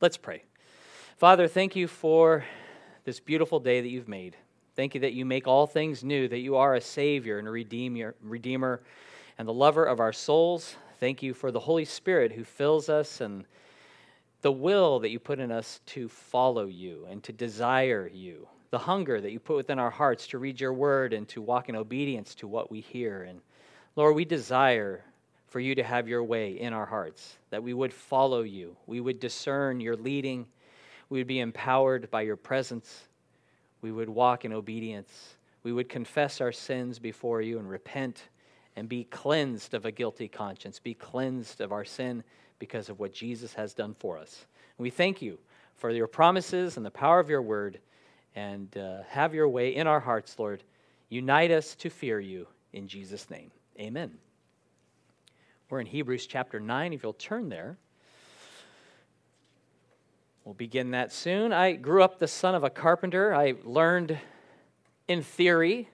Let's pray. Father, thank you for this beautiful day that you've made. Thank you that you make all things new, that you are a Savior and a Redeemer, Redeemer and the lover of our souls. Thank you for the Holy Spirit who fills us and the will that you put in us to follow you and to desire you, the hunger that you put within our hearts to read your word and to walk in obedience to what we hear. And Lord, we desire for you to have your way in our hearts, that we would follow you, we would discern your leading, we would be empowered by your presence, we would walk in obedience, we would confess our sins before you and repent and be cleansed of a guilty conscience, be cleansed of our sin because of what Jesus has done for us. And we thank you for your promises and the power of your word, and uh, have your way in our hearts, Lord. Unite us to fear you in Jesus' name. Amen. We're in Hebrews chapter 9, if you'll turn there. We'll begin that soon. I grew up the son of a carpenter. I learned in theory,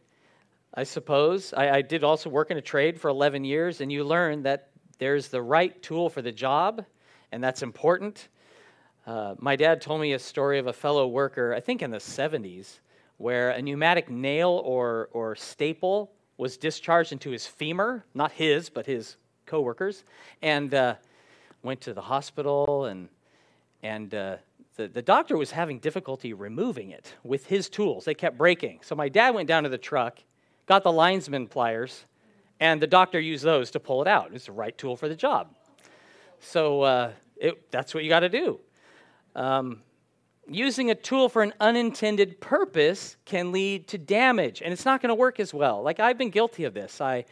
I suppose. I, I did also work in a trade for 11 years, and you learn that there's the right tool for the job, and that's important. Uh, my dad told me a story of a fellow worker, I think in the 70s, where a pneumatic nail or, or staple was discharged into his femur, not his, but his coworkers, and uh, went to the hospital and and uh, the, the doctor was having difficulty removing it with his tools. They kept breaking. So my dad went down to the truck, got the linesman pliers, and the doctor used those to pull it out. It's the right tool for the job. So uh, it, that's what you got to do. Um, using a tool for an unintended purpose can lead to damage, and it's not going to work as well. Like I've been guilty of this. I,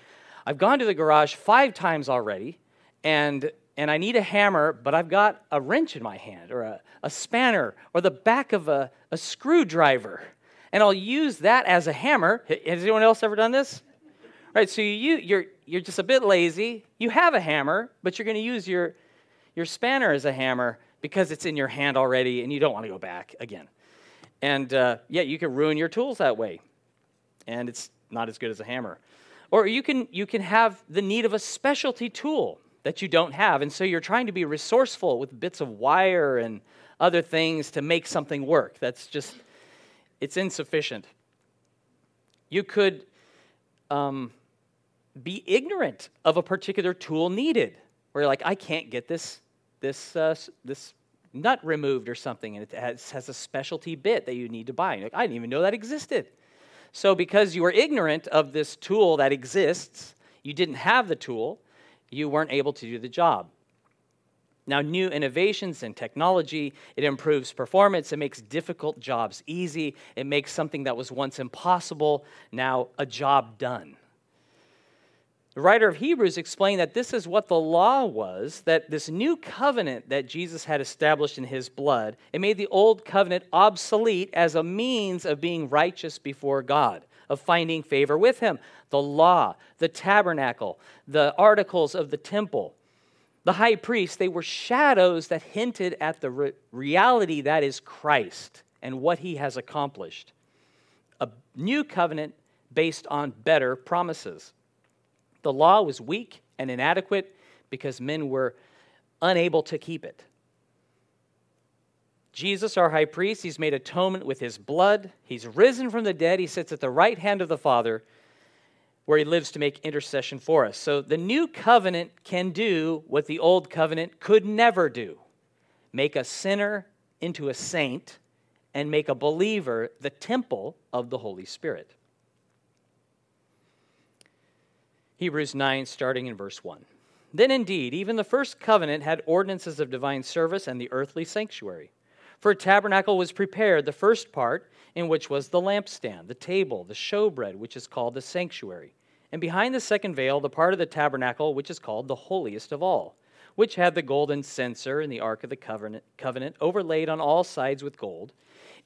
I've gone to the garage five times already, and and I need a hammer, but I've got a wrench in my hand, or a, a spanner, or the back of a, a screwdriver, and I'll use that as a hammer. Has anyone else ever done this? Right, so you, you're, you're just a bit lazy. You have a hammer, but you're going to use your, your spanner as a hammer because it's in your hand already and you don't want to go back again. And uh, yeah, you can ruin your tools that way. And it's not as good as a hammer. Or you can, you can have the need of a specialty tool that you don't have. And so you're trying to be resourceful with bits of wire and other things to make something work. That's just, it's insufficient. You could um, be ignorant of a particular tool needed, where you're like, I can't get this, this, uh, this nut removed or something, and it has, has a specialty bit that you need to buy. Like, I didn't even know that existed. So, because you were ignorant of this tool that exists, you didn't have the tool, you weren't able to do the job. Now, new innovations in technology, it improves performance, it makes difficult jobs easy, it makes something that was once impossible now a job done. The writer of Hebrews explained that this is what the law was, that this new covenant that Jesus had established in his blood, it made the old covenant obsolete as a means of being righteous before God of finding favor with him. The law, the tabernacle, the articles of the temple, the high priest, they were shadows that hinted at the re- reality that is Christ and what he has accomplished. A new covenant based on better promises. The law was weak and inadequate because men were unable to keep it. Jesus, our high priest, he's made atonement with his blood. He's risen from the dead. He sits at the right hand of the Father where he lives to make intercession for us. So the new covenant can do what the old covenant could never do make a sinner into a saint and make a believer the temple of the Holy Spirit. Hebrews 9, starting in verse 1. Then indeed, even the first covenant had ordinances of divine service and the earthly sanctuary. For a tabernacle was prepared, the first part, in which was the lampstand, the table, the showbread, which is called the sanctuary. And behind the second veil, the part of the tabernacle which is called the holiest of all, which had the golden censer and the ark of the covenant, covenant overlaid on all sides with gold,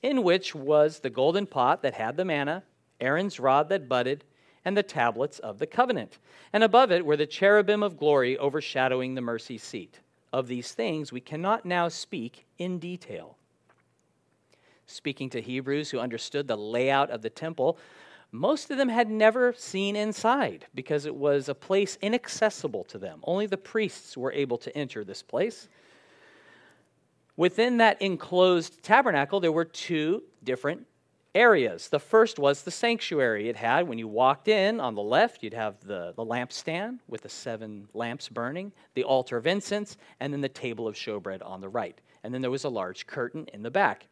in which was the golden pot that had the manna, Aaron's rod that budded, and the tablets of the covenant. And above it were the cherubim of glory overshadowing the mercy seat. Of these things we cannot now speak in detail speaking to Hebrews who understood the layout of the temple, most of them had never seen inside because it was a place inaccessible to them. Only the priests were able to enter this place. Within that enclosed tabernacle, there were two different areas. The first was the sanctuary. It had, when you walked in on the left, you'd have the, the lampstand with the seven lamps burning, the altar of incense, and then the table of showbread on the right. And then there was a large curtain in the back.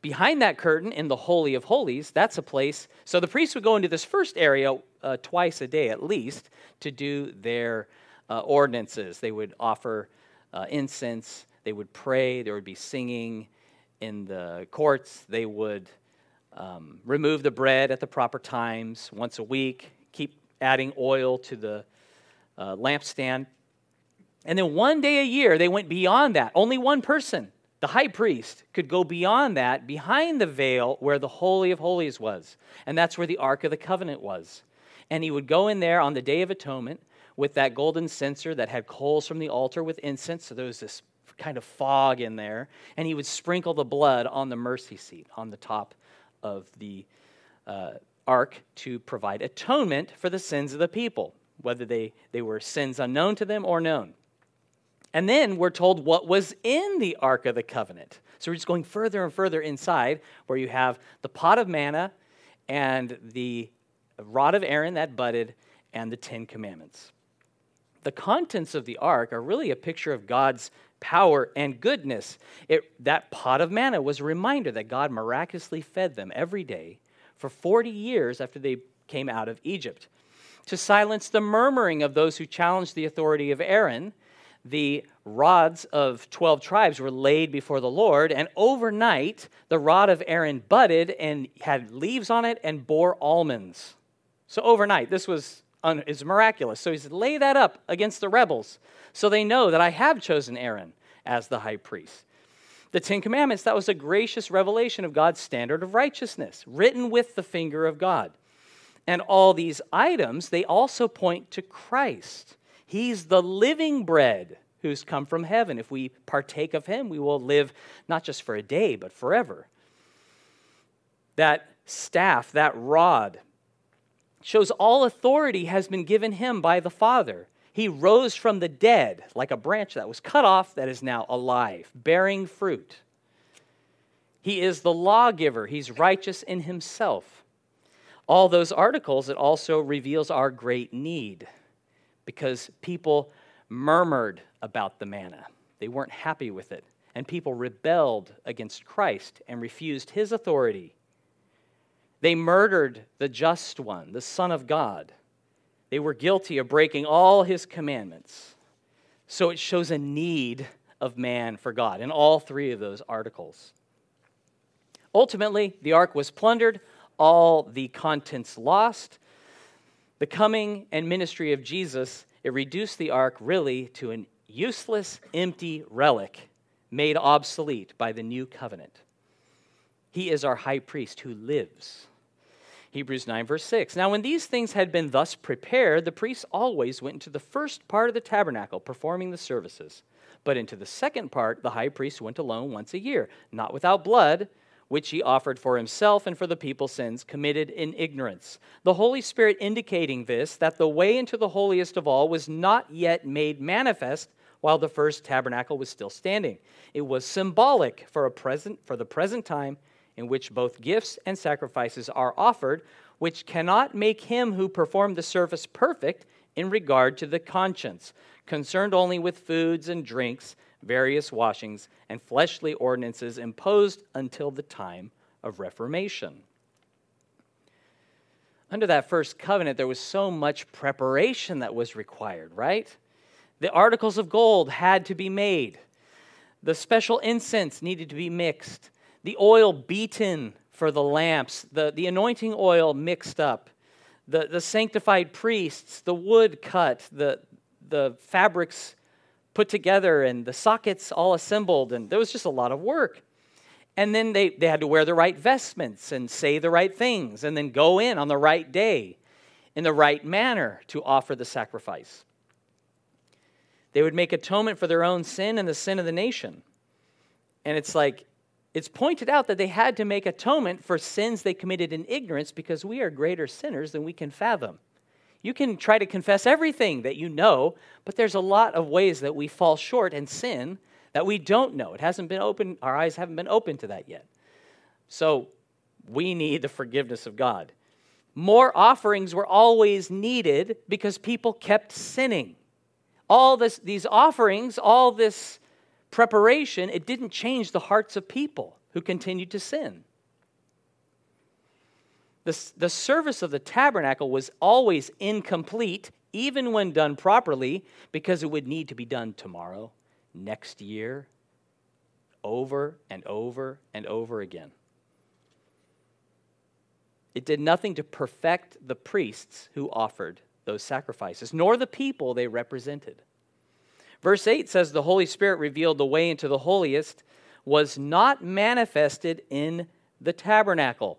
Behind that curtain, in the Holy of Holies, that's a place. So the priests would go into this first area uh, twice a day at least to do their uh, ordinances. They would offer uh, incense, they would pray, there would be singing in the courts, they would um, remove the bread at the proper times once a week, keep adding oil to the uh, lampstand. And then one day a year, they went beyond that. Only one person, the high priest, could go beyond that, behind the veil where the Holy of Holies was. And that's where the Ark of the Covenant was. And he would go in there on the Day of Atonement with that golden censer that had coals from the altar with incense. So there was this kind of fog in there, and he would sprinkle the blood on the mercy seat on the top of the uh, ark to provide atonement for the sins of the people, whether they, they were sins unknown to them or known. And then we're told what was in the Ark of the Covenant. So we're just going further and further inside, where you have the pot of manna and the rod of Aaron that budded and the Ten Commandments. The contents of the ark are really a picture of God's power, and goodness. It, that pot of manna was a reminder that God miraculously fed them every day for 40 years after they came out of Egypt. To silence the murmuring of those who challenged the authority of Aaron, the rods of 12 tribes were laid before the Lord, and overnight the rod of Aaron budded and had leaves on it and bore almonds. So, overnight, this was is miraculous. So he said, Lay that up against the rebels so they know that I have chosen Aaron as the high priest. The Ten Commandments, that was a gracious revelation of God's standard of righteousness, written with the finger of God. And all these items, they also point to Christ. He's the living bread who's come from heaven. If we partake of him, we will live not just for a day, but forever. That staff, that rod, shows all authority has been given him by the Father. He rose from the dead like a branch that was cut off that is now alive, bearing fruit. He is the lawgiver, he's righteous in himself. All those articles, it also reveals our great need because people murmured about the manna. They weren't happy with it. And people rebelled against Christ and refused his authority. They murdered the just one, the Son of God. They were guilty of breaking all his commandments. So it shows a need of man for God in all three of those articles. Ultimately, the ark was plundered, all the contents lost. The coming and ministry of Jesus, it reduced the ark really to an useless, empty relic made obsolete by the new covenant. He is our high priest who lives. Hebrews 9, verse 6. Now, when these things had been thus prepared, the priests always went into the first part of the tabernacle, performing the services. But into the second part, the high priest went alone once a year, not without blood, which he offered for himself and for the people's sins committed in ignorance. The Holy Spirit indicating this, that the way into the holiest of all was not yet made manifest while the first tabernacle was still standing. It was symbolic for, a present, for the present time in which both gifts and sacrifices are offered, which cannot make him who performed the service perfect in regard to the conscience, concerned only with foods and drinks, various washings, and fleshly ordinances imposed until the time of Reformation. Under that first covenant, there was so much preparation that was required, right? The articles of gold had to be made. The special incense needed to be mixed the oil beaten for the lamps, the, the anointing oil mixed up, the, the sanctified priests, the wood cut, the, the fabrics put together, and the sockets all assembled. And there was just a lot of work. And then they, they had to wear the right vestments and say the right things, and then go in on the right day in the right manner to offer the sacrifice. They would make atonement for their own sin and the sin of the nation. And it's like, it's pointed out that they had to make atonement for sins they committed in ignorance because we are greater sinners than we can fathom. You can try to confess everything that you know, but there's a lot of ways that we fall short and sin that we don't know. It hasn't been open, our eyes haven't been open to that yet. So we need the forgiveness of God. More offerings were always needed because people kept sinning. All this, these offerings, all this preparation, it didn't change the hearts of people who continued to sin. The, the service of the tabernacle was always incomplete, even when done properly, because it would need to be done tomorrow, next year, over and over and over again. It did nothing to perfect the priests who offered those sacrifices, nor the people they represented. Verse 8 says the Holy Spirit revealed the way into the holiest was not manifested in the tabernacle.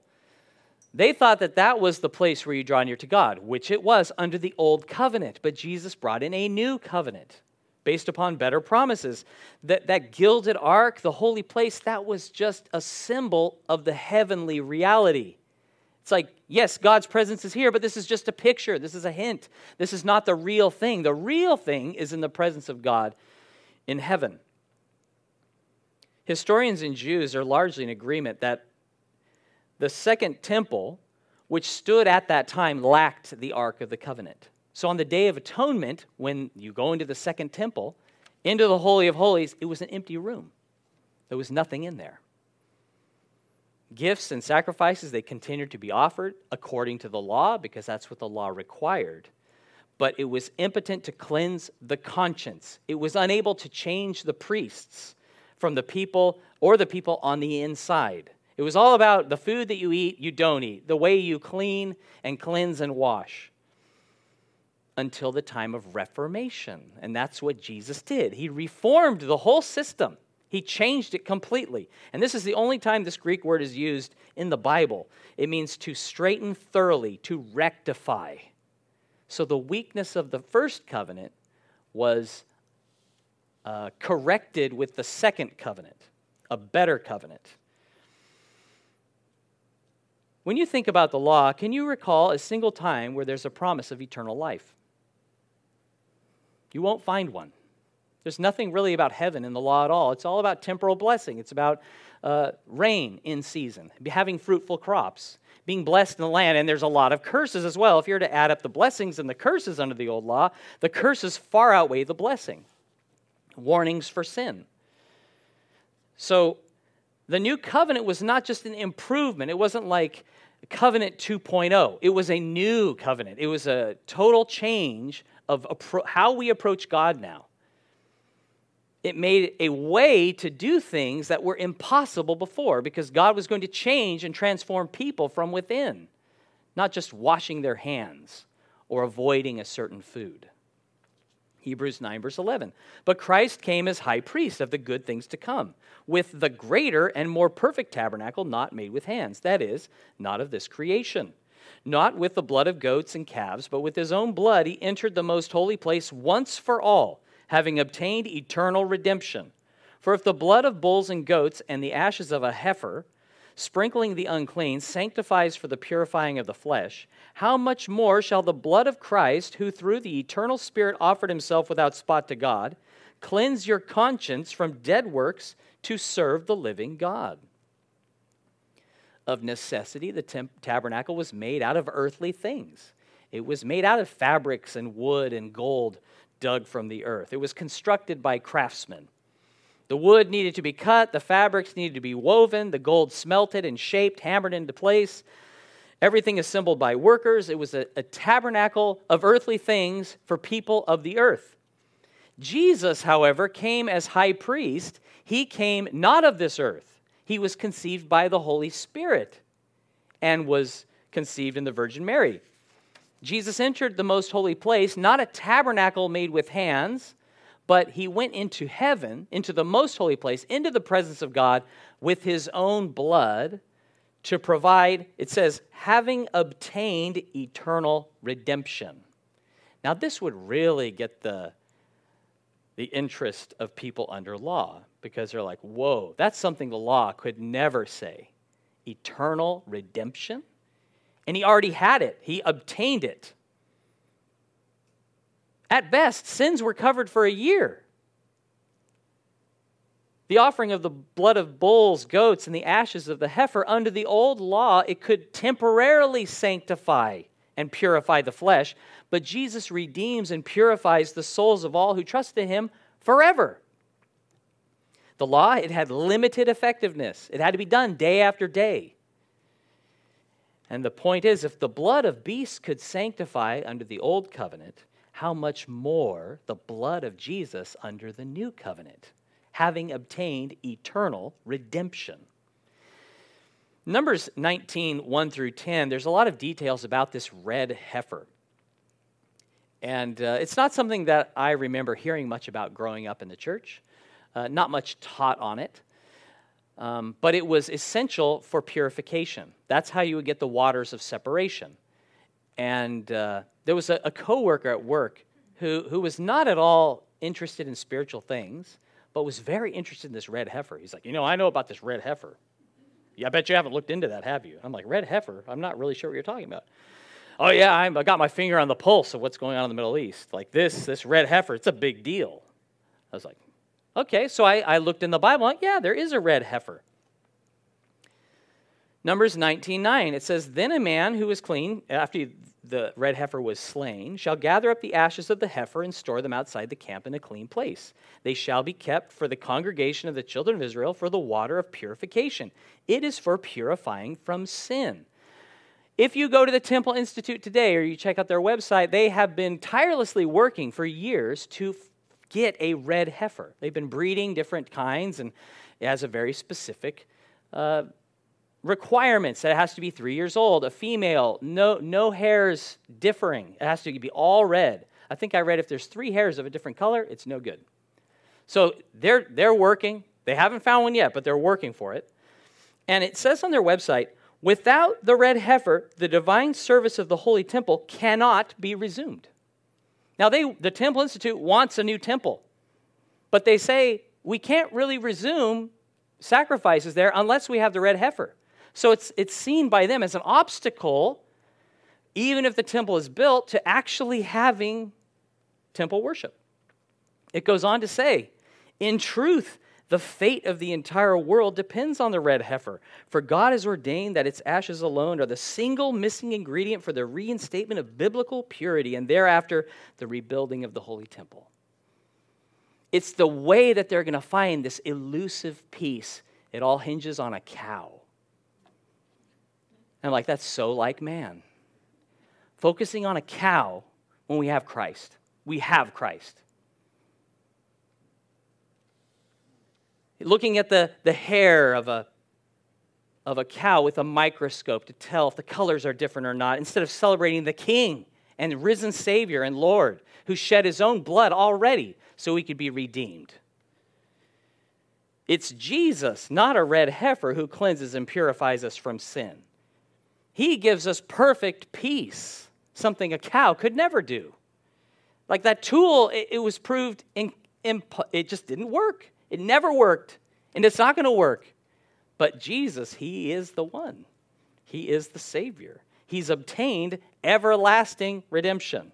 They thought that that was the place where you draw near to God, which it was under the old covenant, but Jesus brought in a new covenant based upon better promises. That, that gilded ark, the holy place, that was just a symbol of the heavenly reality. It's like, yes, God's presence is here, but this is just a picture. This is a hint. This is not the real thing. The real thing is in the presence of God in heaven. Historians and Jews are largely in agreement that the second temple, which stood at that time, lacked the Ark of the Covenant. So on the Day of Atonement, when you go into the second temple, into the Holy of Holies, it was an empty room. There was nothing in there. Gifts and sacrifices, they continued to be offered according to the law because that's what the law required. But it was impotent to cleanse the conscience. It was unable to change the priests from the people or the people on the inside. It was all about the food that you eat, you don't eat, the way you clean and cleanse and wash until the time of Reformation. And that's what Jesus did. He reformed the whole system. He changed it completely. And this is the only time this Greek word is used in the Bible. It means to straighten thoroughly, to rectify. So the weakness of the first covenant was uh, corrected with the second covenant, a better covenant. When you think about the law, can you recall a single time where there's a promise of eternal life? You won't find one. There's nothing really about heaven in the law at all. It's all about temporal blessing. It's about uh, rain in season, having fruitful crops, being blessed in the land. And there's a lot of curses as well. If you were to add up the blessings and the curses under the old law, the curses far outweigh the blessing. Warnings for sin. So the new covenant was not just an improvement, it wasn't like covenant 2.0. It was a new covenant, it was a total change of how we approach God now it made a way to do things that were impossible before because God was going to change and transform people from within, not just washing their hands or avoiding a certain food. Hebrews 9, verse 11. But Christ came as high priest of the good things to come, with the greater and more perfect tabernacle not made with hands, that is, not of this creation. Not with the blood of goats and calves, but with his own blood he entered the most holy place once for all having obtained eternal redemption. For if the blood of bulls and goats and the ashes of a heifer, sprinkling the unclean, sanctifies for the purifying of the flesh, how much more shall the blood of Christ, who through the eternal Spirit offered himself without spot to God, cleanse your conscience from dead works to serve the living God? Of necessity, the temp- tabernacle was made out of earthly things. It was made out of fabrics and wood and gold dug from the earth. It was constructed by craftsmen. The wood needed to be cut, the fabrics needed to be woven, the gold smelted and shaped, hammered into place. Everything assembled by workers. It was a, a tabernacle of earthly things for people of the earth. Jesus, however, came as high priest. He came not of this earth, he was conceived by the Holy Spirit and was conceived in the Virgin Mary. Jesus entered the most holy place, not a tabernacle made with hands, but he went into heaven, into the most holy place, into the presence of God with his own blood to provide, it says, having obtained eternal redemption. Now, this would really get the, the interest of people under law because they're like, whoa, that's something the law could never say. Eternal redemption? And he already had it, he obtained it. At best, sins were covered for a year. The offering of the blood of bulls, goats, and the ashes of the heifer under the old law, it could temporarily sanctify and purify the flesh, but Jesus redeems and purifies the souls of all who trust in him forever. The law, it had limited effectiveness. It had to be done day after day. And the point is if the blood of beasts could sanctify under the old covenant, how much more the blood of Jesus under the new covenant, having obtained eternal redemption. Numbers 19, 1 through 10, there's a lot of details about this red heifer. And uh, it's not something that I remember hearing much about growing up in the church, uh, not much taught on it. Um, but it was essential for purification. That's how you would get the waters of separation. And uh, there was a, a coworker at work who, who was not at all interested in spiritual things, but was very interested in this red heifer. He's like, you know, I know about this red heifer. Yeah, I bet you haven't looked into that, have you? I'm like, red heifer? I'm not really sure what you're talking about. Oh yeah, I'm, I got my finger on the pulse of what's going on in the Middle East. Like this, this red heifer, it's a big deal. I was like, okay. So I, I looked in the Bible. Like, yeah, there is a red heifer. Numbers 19:9. It says, "Then a man who is clean after the red heifer was slain shall gather up the ashes of the heifer and store them outside the camp in a clean place. They shall be kept for the congregation of the children of Israel for the water of purification. It is for purifying from sin." If you go to the Temple Institute today or you check out their website, they have been tirelessly working for years to get a red heifer. They've been breeding different kinds, and it has a very specific uh, requirements that it has to be three years old, a female, no, no hairs differing. It has to be all red. I think I read if there's three hairs of a different color, it's no good. So they're, they're working. They haven't found one yet, but they're working for it. And it says on their website Without the red heifer, the divine service of the Holy Temple cannot be resumed. Now, they, the Temple Institute wants a new temple, but they say we can't really resume sacrifices there unless we have the red heifer. So it's, it's seen by them as an obstacle, even if the temple is built, to actually having temple worship. It goes on to say, in truth, the fate of the entire world depends on the red heifer, for God has ordained that its ashes alone are the single missing ingredient for the reinstatement of biblical purity and thereafter the rebuilding of the holy temple. It's the way that they're going to find this elusive peace. It all hinges on a cow. And I'm like, that's so like man. Focusing on a cow when we have Christ. We have Christ. Looking at the, the hair of a, of a cow with a microscope to tell if the colors are different or not, instead of celebrating the King and risen Savior and Lord who shed his own blood already so we could be redeemed. It's Jesus, not a red heifer, who cleanses and purifies us from sin. He gives us perfect peace, something a cow could never do. Like that tool, it, it was proved in, it just didn't work. It never worked, and it's not going to work. But Jesus, He is the one. He is the Savior. He's obtained everlasting redemption.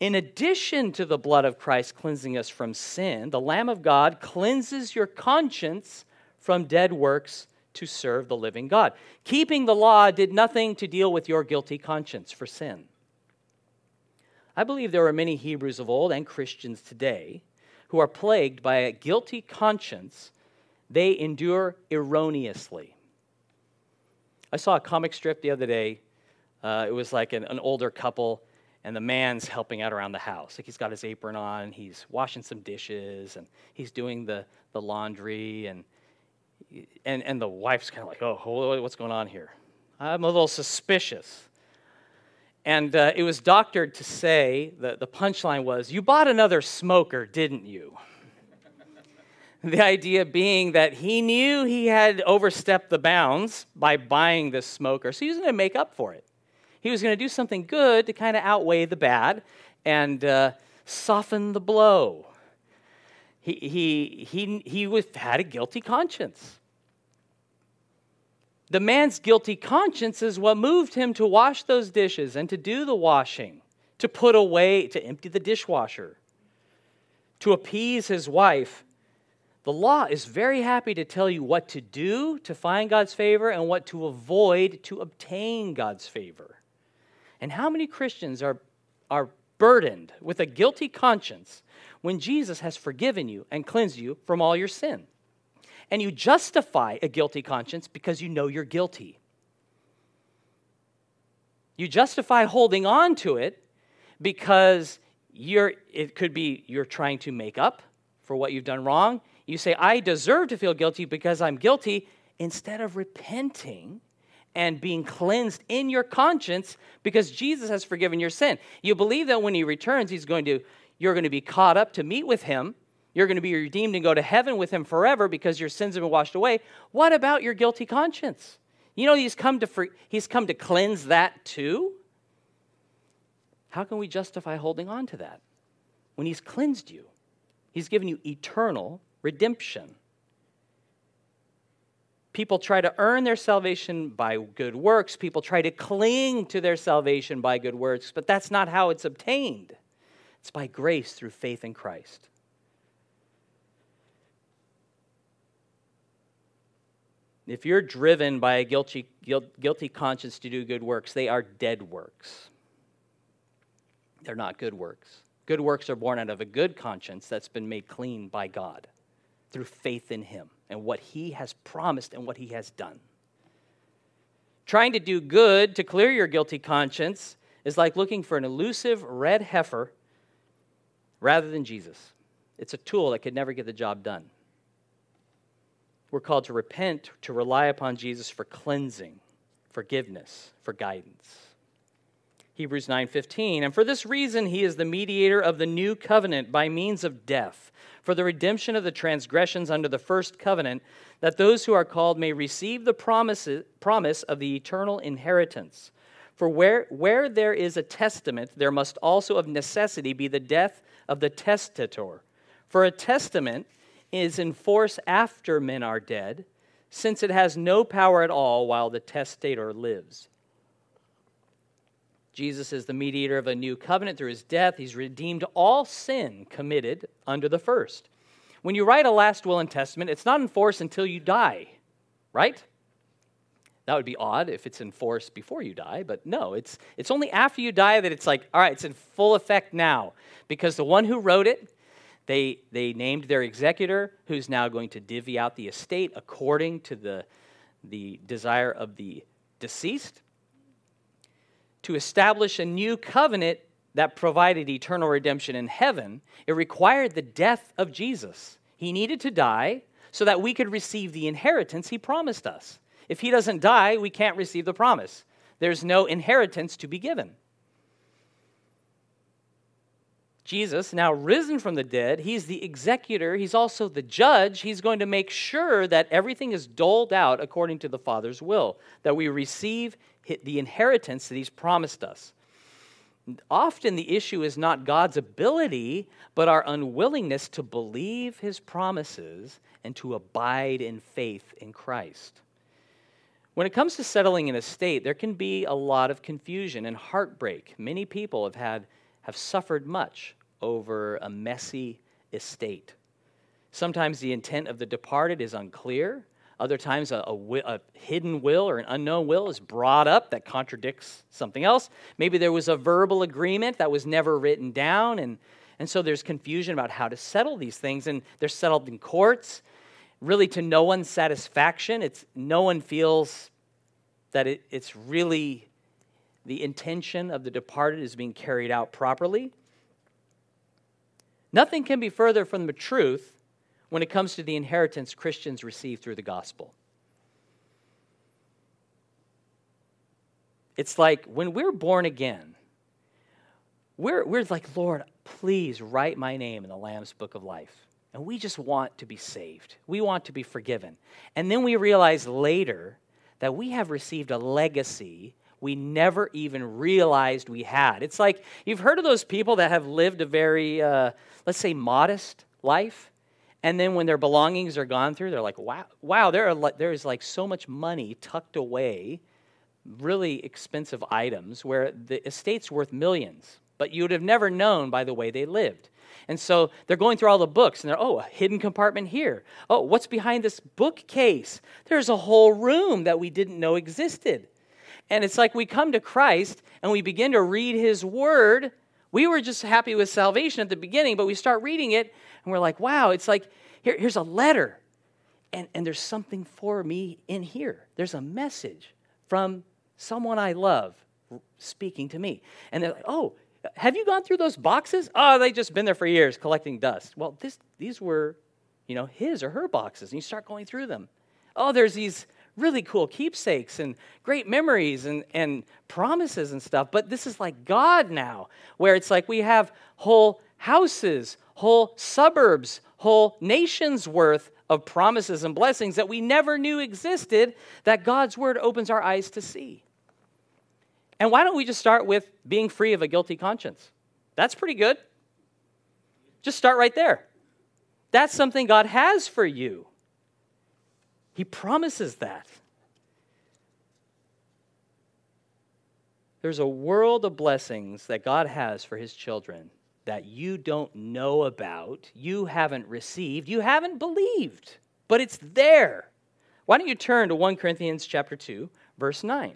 In addition to the blood of Christ cleansing us from sin, the Lamb of God cleanses your conscience from dead works to serve the living God. Keeping the law did nothing to deal with your guilty conscience for sin. I believe there are many Hebrews of old and Christians today who are plagued by a guilty conscience they endure erroneously. I saw a comic strip the other day. Uh, it was like an, an, older couple, and the man's helping out around the house. Like he's got his apron on, he's washing some dishes, and he's doing the, the laundry, and, and, and the wife's kind of like, oh, what's going on here? I'm a little suspicious. And uh, it was doctored to say, the, the punchline was, You bought another smoker, didn't you? the idea being that he knew he had overstepped the bounds by buying this smoker, so he was going to make up for it. He was going to do something good to kind of outweigh the bad and uh, soften the blow. He, he, he, he was, had a guilty conscience. The man's guilty conscience is what moved him to wash those dishes and to do the washing, to put away, to empty the dishwasher, to appease his wife. The law is very happy to tell you what to do to find God's favor and what to avoid to obtain God's favor. And how many Christians are, are burdened with a guilty conscience when Jesus has forgiven you and cleansed you from all your sin? And you justify a guilty conscience because you know you're guilty. You justify holding on to it because you're, it could be you're trying to make up for what you've done wrong. You say, I deserve to feel guilty because I'm guilty, instead of repenting and being cleansed in your conscience because Jesus has forgiven your sin. You believe that when he returns, he's going to, you're going to be caught up to meet with him. You're going to be redeemed and go to heaven with him forever because your sins have been washed away. What about your guilty conscience? You know he's come to for, he's come to cleanse that too. How can we justify holding on to that when he's cleansed you? He's given you eternal redemption. People try to earn their salvation by good works. People try to cling to their salvation by good works, but that's not how it's obtained. It's by grace through faith in Christ. If you're driven by a guilty, guilty conscience to do good works, they are dead works. They're not good works. Good works are born out of a good conscience that's been made clean by God through faith in Him and what He has promised and what He has done. Trying to do good to clear your guilty conscience is like looking for an elusive red heifer rather than Jesus. It's a tool that could never get the job done. We're called to repent, to rely upon Jesus for cleansing, forgiveness, for guidance. Hebrews 9:15 and for this reason he is the mediator of the new covenant by means of death for the redemption of the transgressions under the first covenant that those who are called may receive the promise, promise of the eternal inheritance for where, where there is a testament there must also of necessity be the death of the testator for a testament is in force after men are dead, since it has no power at all while the testator lives. Jesus is the mediator of a new covenant through his death. He's redeemed all sin committed under the first. When you write a last will and testament, it's not in force until you die, right? That would be odd if it's in force before you die, but no, it's, it's only after you die that it's like, all right, it's in full effect now. Because the one who wrote it they, they named their executor, who's now going to divvy out the estate according to the, the desire of the deceased, to establish a new covenant that provided eternal redemption in heaven. It required the death of Jesus. He needed to die so that we could receive the inheritance he promised us. If he doesn't die, we can't receive the promise. There's no inheritance to be given. Jesus, now risen from the dead, he's the executor, he's also the judge. He's going to make sure that everything is doled out according to the Father's will, that we receive the inheritance that he's promised us. Often the issue is not God's ability, but our unwillingness to believe his promises and to abide in faith in Christ. When it comes to settling an estate, there can be a lot of confusion and heartbreak. Many people have had have suffered much over a messy estate. Sometimes the intent of the departed is unclear. Other times, a, a, a, hidden will or an unknown will is brought up that contradicts something else. Maybe there was a verbal agreement that was never written down, and, and so there's confusion about how to settle these things, and they're settled in courts, really to no one's satisfaction. It's, no one feels that it, it's really the intention of the departed is being carried out properly. Nothing can be further from the truth when it comes to the inheritance Christians receive through the gospel. It's like when we're born again, we're, we're like, Lord, please write my name in the Lamb's book of life. And we just want to be saved. We want to be forgiven. And then we realize later that we have received a legacy we never even realized we had. It's like you've heard of those people that have lived a very, uh, let's say, modest life. And then when their belongings are gone through, they're like, wow, wow, there, are, there is like so much money tucked away, really expensive items, where the estate's worth millions. but you would have never known by the way they lived. And so they're going through all the books and they're, oh, a hidden compartment here. Oh, what's behind this bookcase? There's a whole room that we didn't know existed. And it's like we come to Christ and we begin to read his word. We were just happy with salvation at the beginning, but we start reading it and we're like, wow, it's like, here, here's a letter. And, and there's something for me in here. There's a message from someone I love speaking to me. And they're like, oh, have you gone through those boxes? Oh, they've just been there for years collecting dust. Well, this, these were, you know, his or her boxes. And you start going through them. Oh, there's these really cool keepsakes and great memories and, and promises and stuff. But this is like God now, where it's like we have whole houses, whole suburbs, whole nations worth of promises and blessings that we never knew existed that God's word opens our eyes to see. And why don't we just start with being free of a guilty conscience? That's pretty good. Just start right there. That's something God has for you. He promises that. There's a world of blessings that God has for his children that you don't know about, you haven't received, you haven't believed, but it's there. Why don't you turn to 1 Corinthians chapter 2, verse 9.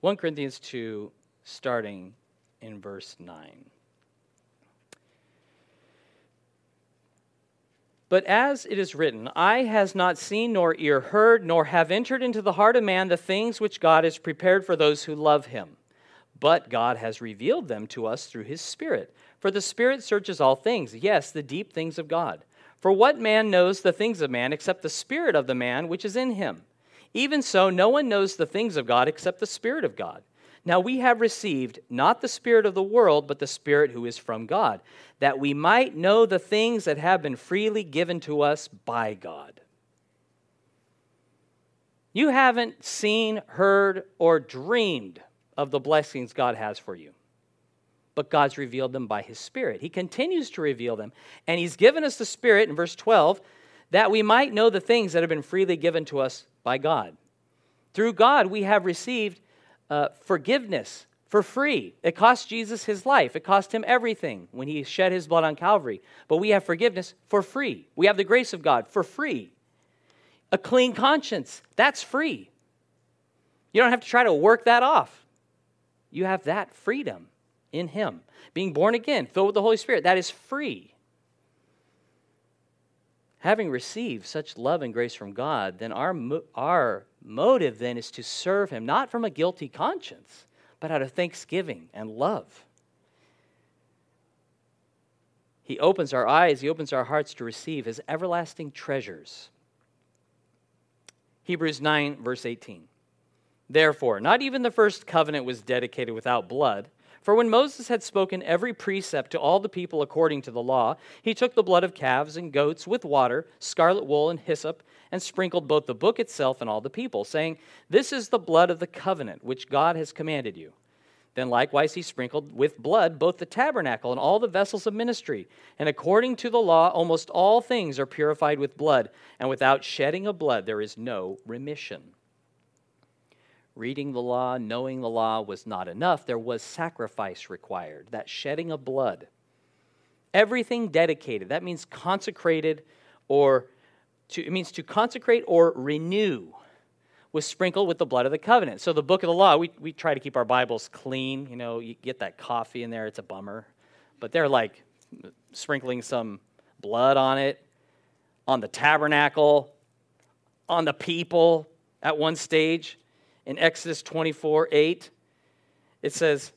One Corinthians 2, starting in verse 9. But as it is written, Eye has not seen, nor ear heard, nor have entered into the heart of man the things which God has prepared for those who love him. But God has revealed them to us through his Spirit. For the Spirit searches all things, yes, the deep things of God. For what man knows the things of man except the Spirit of the man which is in him? Even so, no one knows the things of God except the Spirit of God. Now we have received not the Spirit of the world, but the Spirit who is from God, that we might know the things that have been freely given to us by God. You haven't seen, heard, or dreamed of the blessings God has for you, but God's revealed them by His Spirit. He continues to reveal them, and He's given us the Spirit in verse 12 that we might know the things that have been freely given to us by God. Through God, we have received uh, forgiveness for free. It cost Jesus his life, it cost him everything when he shed his blood on Calvary. But we have forgiveness for free. We have the grace of God for free. A clean conscience, that's free. You don't have to try to work that off. You have that freedom in him. Being born again, filled with the Holy Spirit, that is free. Having received such love and grace from God, then our, our motive then is to serve Him, not from a guilty conscience, but out of thanksgiving and love. He opens our eyes, He opens our hearts to receive His everlasting treasures. Hebrews 9, verse 18. Therefore, not even the first covenant was dedicated without blood. For when Moses had spoken every precept to all the people according to the law, he took the blood of calves and goats with water, scarlet wool, and hyssop, and sprinkled both the book itself and all the people, saying, This is the blood of the covenant which God has commanded you. Then likewise he sprinkled with blood both the tabernacle and all the vessels of ministry. And according to the law, almost all things are purified with blood, and without shedding of blood there is no remission. Reading the law, knowing the law was not enough. There was sacrifice required, that shedding of blood. Everything dedicated, that means consecrated or to, it means to consecrate or renew was sprinkled with the blood of the covenant. So the book of the law, we, we try to keep our Bibles clean. You know, you get that coffee in there, it's a bummer. But they're like sprinkling some blood on it, on the tabernacle, on the people at one stage in Exodus 24 8, it says,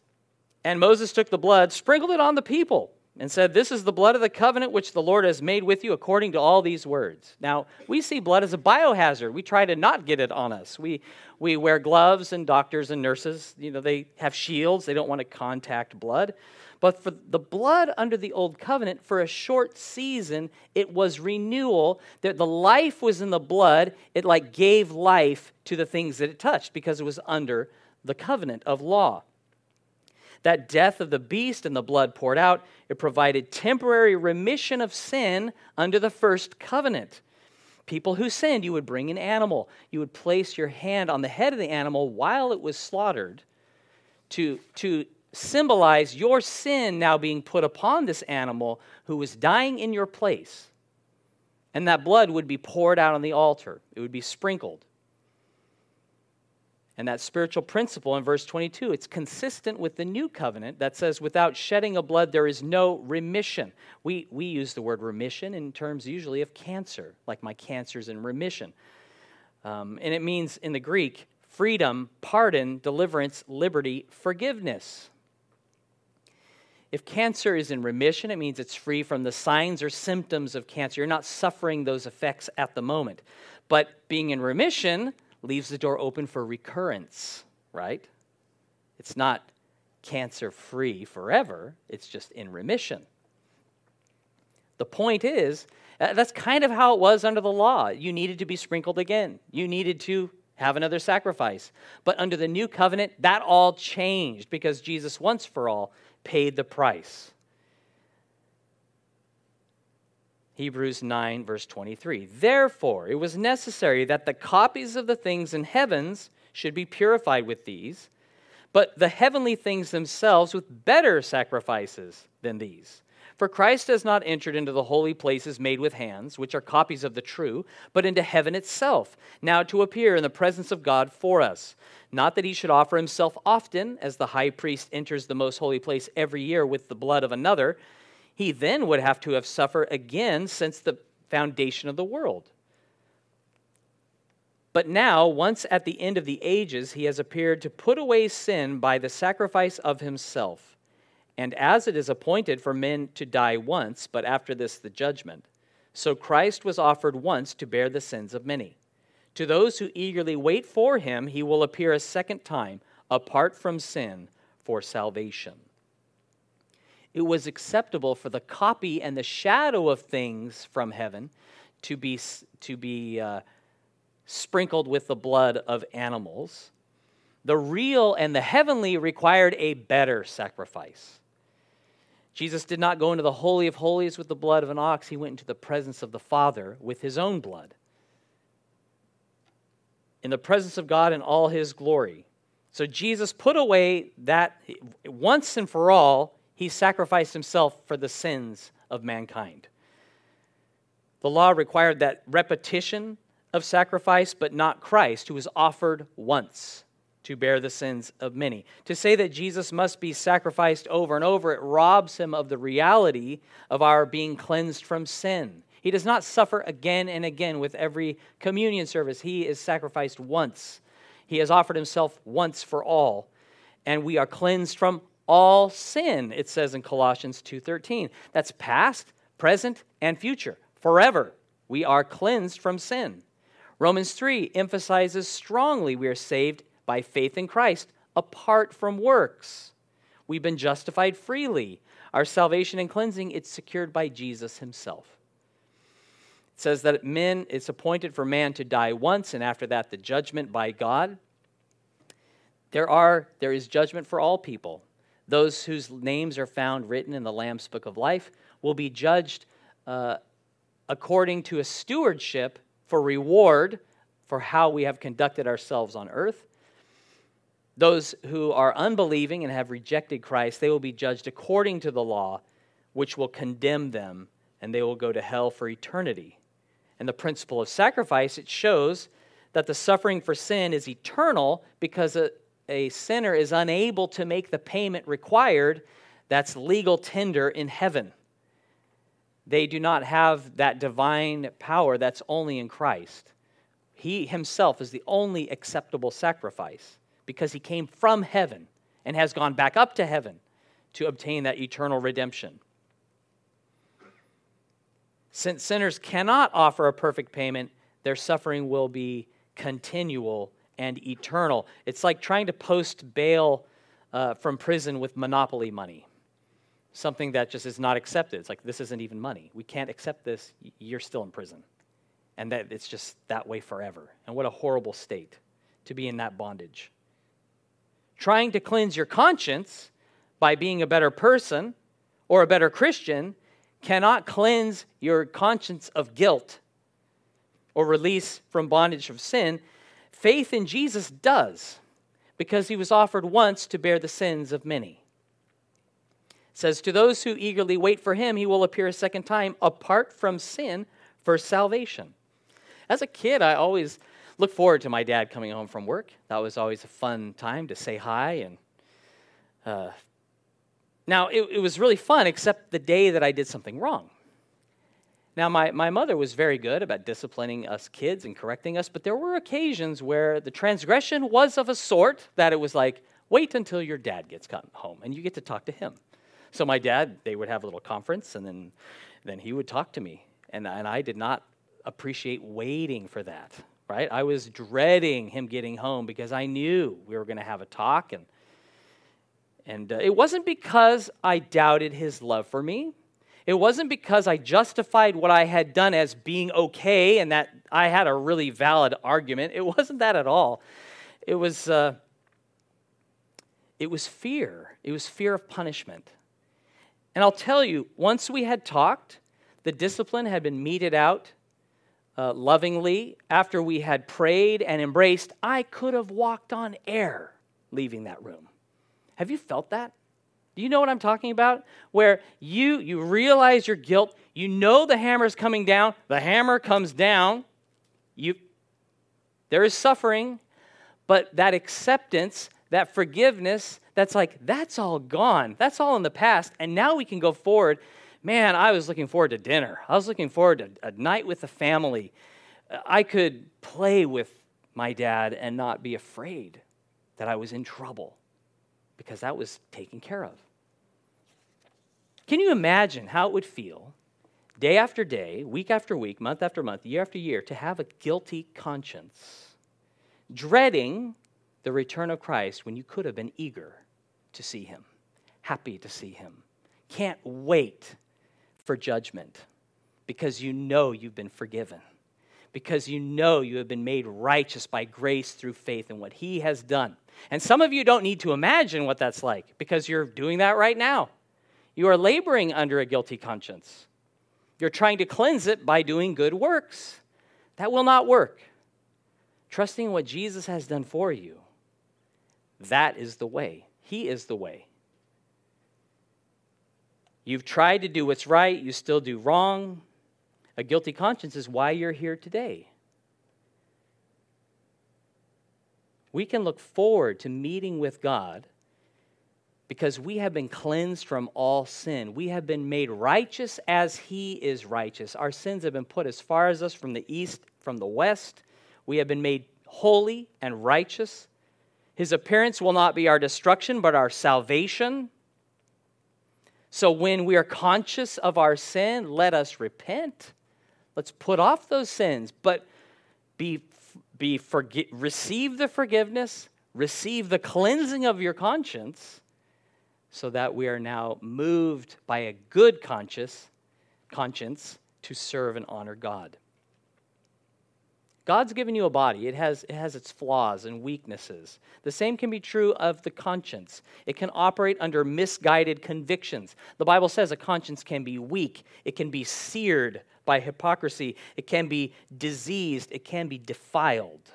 And Moses took the blood, sprinkled it on the people, and said, This is the blood of the covenant which the Lord has made with you according to all these words. Now, we see blood as a biohazard. We try to not get it on us. We, we wear gloves, and doctors and nurses, you know, they have shields. They don't want to contact blood. But for the blood under the old covenant, for a short season, it was renewal. That the life was in the blood. It like gave life to the things that it touched because it was under the covenant of law. That death of the beast and the blood poured out, it provided temporary remission of sin under the first covenant. people who sinned, you would bring an animal. You would place your hand on the head of the animal while it was slaughtered to, to symbolize your sin now being put upon this animal who was dying in your place. And that blood would be poured out on the altar, it would be sprinkled. And that spiritual principle in verse 22, it's consistent with the new covenant that says, without shedding of blood, there is no remission. We, we use the word remission in terms usually of cancer, like my cancer's in remission. Um, and it means in the Greek, freedom, pardon, deliverance, liberty, forgiveness. If cancer is in remission, it means it's free from the signs or symptoms of cancer. You're not suffering those effects at the moment. But being in remission, leaves the door open for recurrence, right? It's not cancer free forever, it's just in remission. The point is, uh, that's kind of how it was under the law. You needed to be sprinkled again, you needed to have another sacrifice. But under the new covenant, that all changed because Jesus once for all paid the price. Hebrews 9, verse 23. Therefore, it was necessary that the copies of the things in heavens should be purified with these, but the heavenly things themselves with better sacrifices than these. For Christ has not entered into the holy places made with hands, which are copies of the true, but into heaven itself, now to appear in the presence of God for us. Not that he should offer himself often, as the high priest enters the most holy place every year with the blood of another he then would have to have suffered again since the foundation of the world. But now, once at the end of the ages, he has appeared to put away sin by the sacrifice of himself. And as it is appointed for men to die once, but after this the judgment, so Christ was offered once to bear the sins of many. To those who eagerly wait for him, he will appear a second time, apart from sin, for salvation it was acceptable for the copy and the shadow of things from heaven to be, to be uh, sprinkled with the blood of animals. The real and the heavenly required a better sacrifice. Jesus did not go into the Holy of Holies with the blood of an ox, he went into the presence of the Father with his own blood. In the presence of God in all his glory. So Jesus put away that once and for all he sacrificed himself for the sins of mankind. The law required that repetition of sacrifice, but not Christ, who was offered once to bear the sins of many. To say that Jesus must be sacrificed over and over, it robs him of the reality of our being cleansed from sin. He does not suffer again and again with every communion service. He is sacrificed once. He has offered himself once for all, and we are cleansed from all sin, it says in Colossians 2:13. That's past, present, and future. Forever we are cleansed from sin. Romans 3 emphasizes strongly we are saved by faith in Christ apart from works. We've been justified freely. Our salvation and cleansing it's secured by Jesus himself. It says that men it's appointed for man to die once and after that the judgment by God. There are there is judgment for all people. Those whose names are found written in the Lamb's Book of Life will be judged uh, according to a stewardship for reward for how we have conducted ourselves on earth. Those who are unbelieving and have rejected Christ, they will be judged according to the law, which will condemn them, and they will go to hell for eternity. And the principle of sacrifice, it shows that the suffering for sin is eternal because it a sinner is unable to make the payment required, that's legal tender in heaven. They do not have that divine power that's only in Christ. He himself is the only acceptable sacrifice because he came from heaven and has gone back up to heaven to obtain that eternal redemption. Since sinners cannot offer a perfect payment, their suffering will be continual and eternal. It's like trying to post bail uh, from prison with monopoly money, something that just is not accepted. It's like, this isn't even money. We can't accept this. You're still in prison. And that it's just that way forever. And what a horrible state to be in that bondage. Trying to cleanse your conscience by being a better person or a better Christian cannot cleanse your conscience of guilt or release from bondage of sin, faith in Jesus does, because he was offered once to bear the sins of many. It says, To those who eagerly wait for him, he will appear a second time apart from sin for salvation. As a kid, I always looked forward to my dad coming home from work. That was always a fun time to say hi and uh, now, it, it was really fun, except the day that I did something wrong. Now, my, my mother was very good about disciplining us kids and correcting us, but there were occasions where the transgression was of a sort that it was like, wait until your dad gets home and you get to talk to him. So, my dad, they would have a little conference and then, then he would talk to me. And, and I did not appreciate waiting for that, right? I was dreading him getting home because I knew we were going to have a talk and and uh, it wasn't because I doubted his love for me. It wasn't because I justified what I had done as being okay and that I had a really valid argument. It wasn't that at all. It was, uh, it was fear. It was fear of punishment. And I'll tell you, once we had talked, the discipline had been meted out uh, lovingly. After we had prayed and embraced, I could have walked on air leaving that room. Have you felt that? Do you know what I'm talking about? Where you you realize your guilt, you know the hammer is coming down, the hammer comes down, you there is suffering, but that acceptance, that forgiveness, that's like that's all gone. That's all in the past and now we can go forward. Man, I was looking forward to dinner. I was looking forward to a night with the family. I could play with my dad and not be afraid that I was in trouble because that was taken care of. Can you imagine how it would feel day after day, week after week, month after month, year after year to have a guilty conscience, dreading the return of Christ when you could have been eager to see him, happy to see him, can't wait for judgment because you know you've been forgiven? because you know you have been made righteous by grace through faith in what He has done. And some of you don't need to imagine what that's like because you're doing that right now. You are laboring under a guilty conscience. You're trying to cleanse it by doing good works. That will not work. Trusting what Jesus has done for you, that is the way. He is the way. You've tried to do what's right, you still do wrong. A guilty conscience is why you're here today. We can look forward to meeting with God because we have been cleansed from all sin. We have been made righteous as He is righteous. Our sins have been put as far as us from the east, from the west. We have been made holy and righteous. His appearance will not be our destruction, but our salvation. So when we are conscious of our sin, let us repent Let's put off those sins, but be, be forgi- receive the forgiveness, receive the cleansing of your conscience, so that we are now moved by a good conscience, conscience to serve and honor God. God's given you a body. It has, it has its flaws and weaknesses. The same can be true of the conscience. It can operate under misguided convictions. The Bible says a conscience can be weak, it can be seared by hypocrisy, it can be diseased, it can be defiled.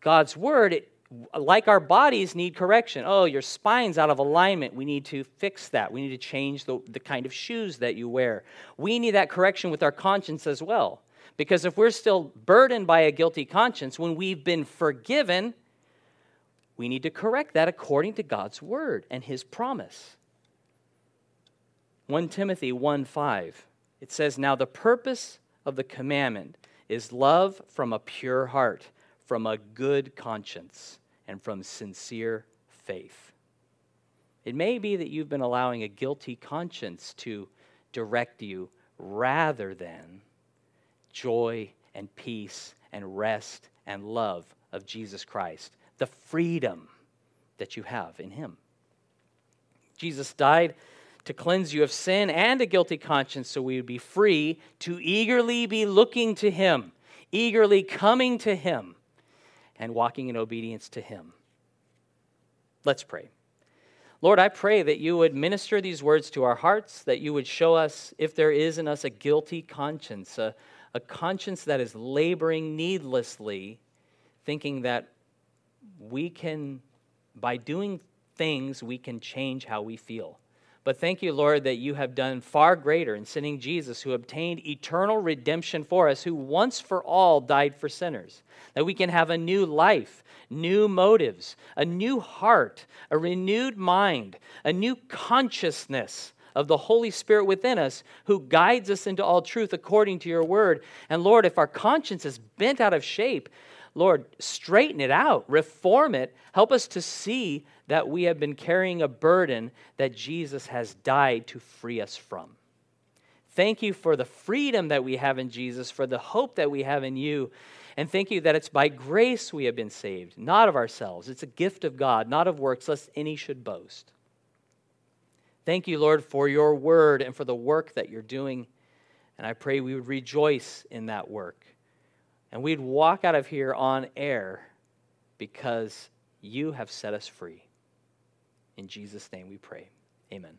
God's word, it, like our bodies, need correction. Oh, your spine's out of alignment. We need to fix that. We need to change the, the kind of shoes that you wear. We need that correction with our conscience as well. Because if we're still burdened by a guilty conscience, when we've been forgiven, we need to correct that according to God's word and his promise. 1 Timothy 1 5. It says, Now the purpose of the commandment is love from a pure heart, from a good conscience, and from sincere faith. It may be that you've been allowing a guilty conscience to direct you rather than joy and peace and rest and love of Jesus Christ, the freedom that you have in Him. Jesus died to cleanse you of sin and a guilty conscience so we would be free to eagerly be looking to Him, eagerly coming to Him, and walking in obedience to Him. Let's pray. Lord, I pray that you would minister these words to our hearts, that you would show us if there is in us a guilty conscience, a, a conscience that is laboring needlessly, thinking that we can, by doing things, we can change how we feel. But thank you, Lord, that you have done far greater in sending Jesus, who obtained eternal redemption for us, who once for all died for sinners, that we can have a new life, new motives, a new heart, a renewed mind, a new consciousness of the Holy Spirit within us who guides us into all truth according to your word. And Lord, if our conscience is bent out of shape, Lord, straighten it out, reform it, help us to see that we have been carrying a burden that Jesus has died to free us from. Thank you for the freedom that we have in Jesus, for the hope that we have in you. And thank you that it's by grace we have been saved, not of ourselves. It's a gift of God, not of works, lest any should boast. Thank you, Lord, for your word and for the work that you're doing. And I pray we would rejoice in that work. And we'd walk out of here on air because you have set us free. In Jesus' name we pray. Amen.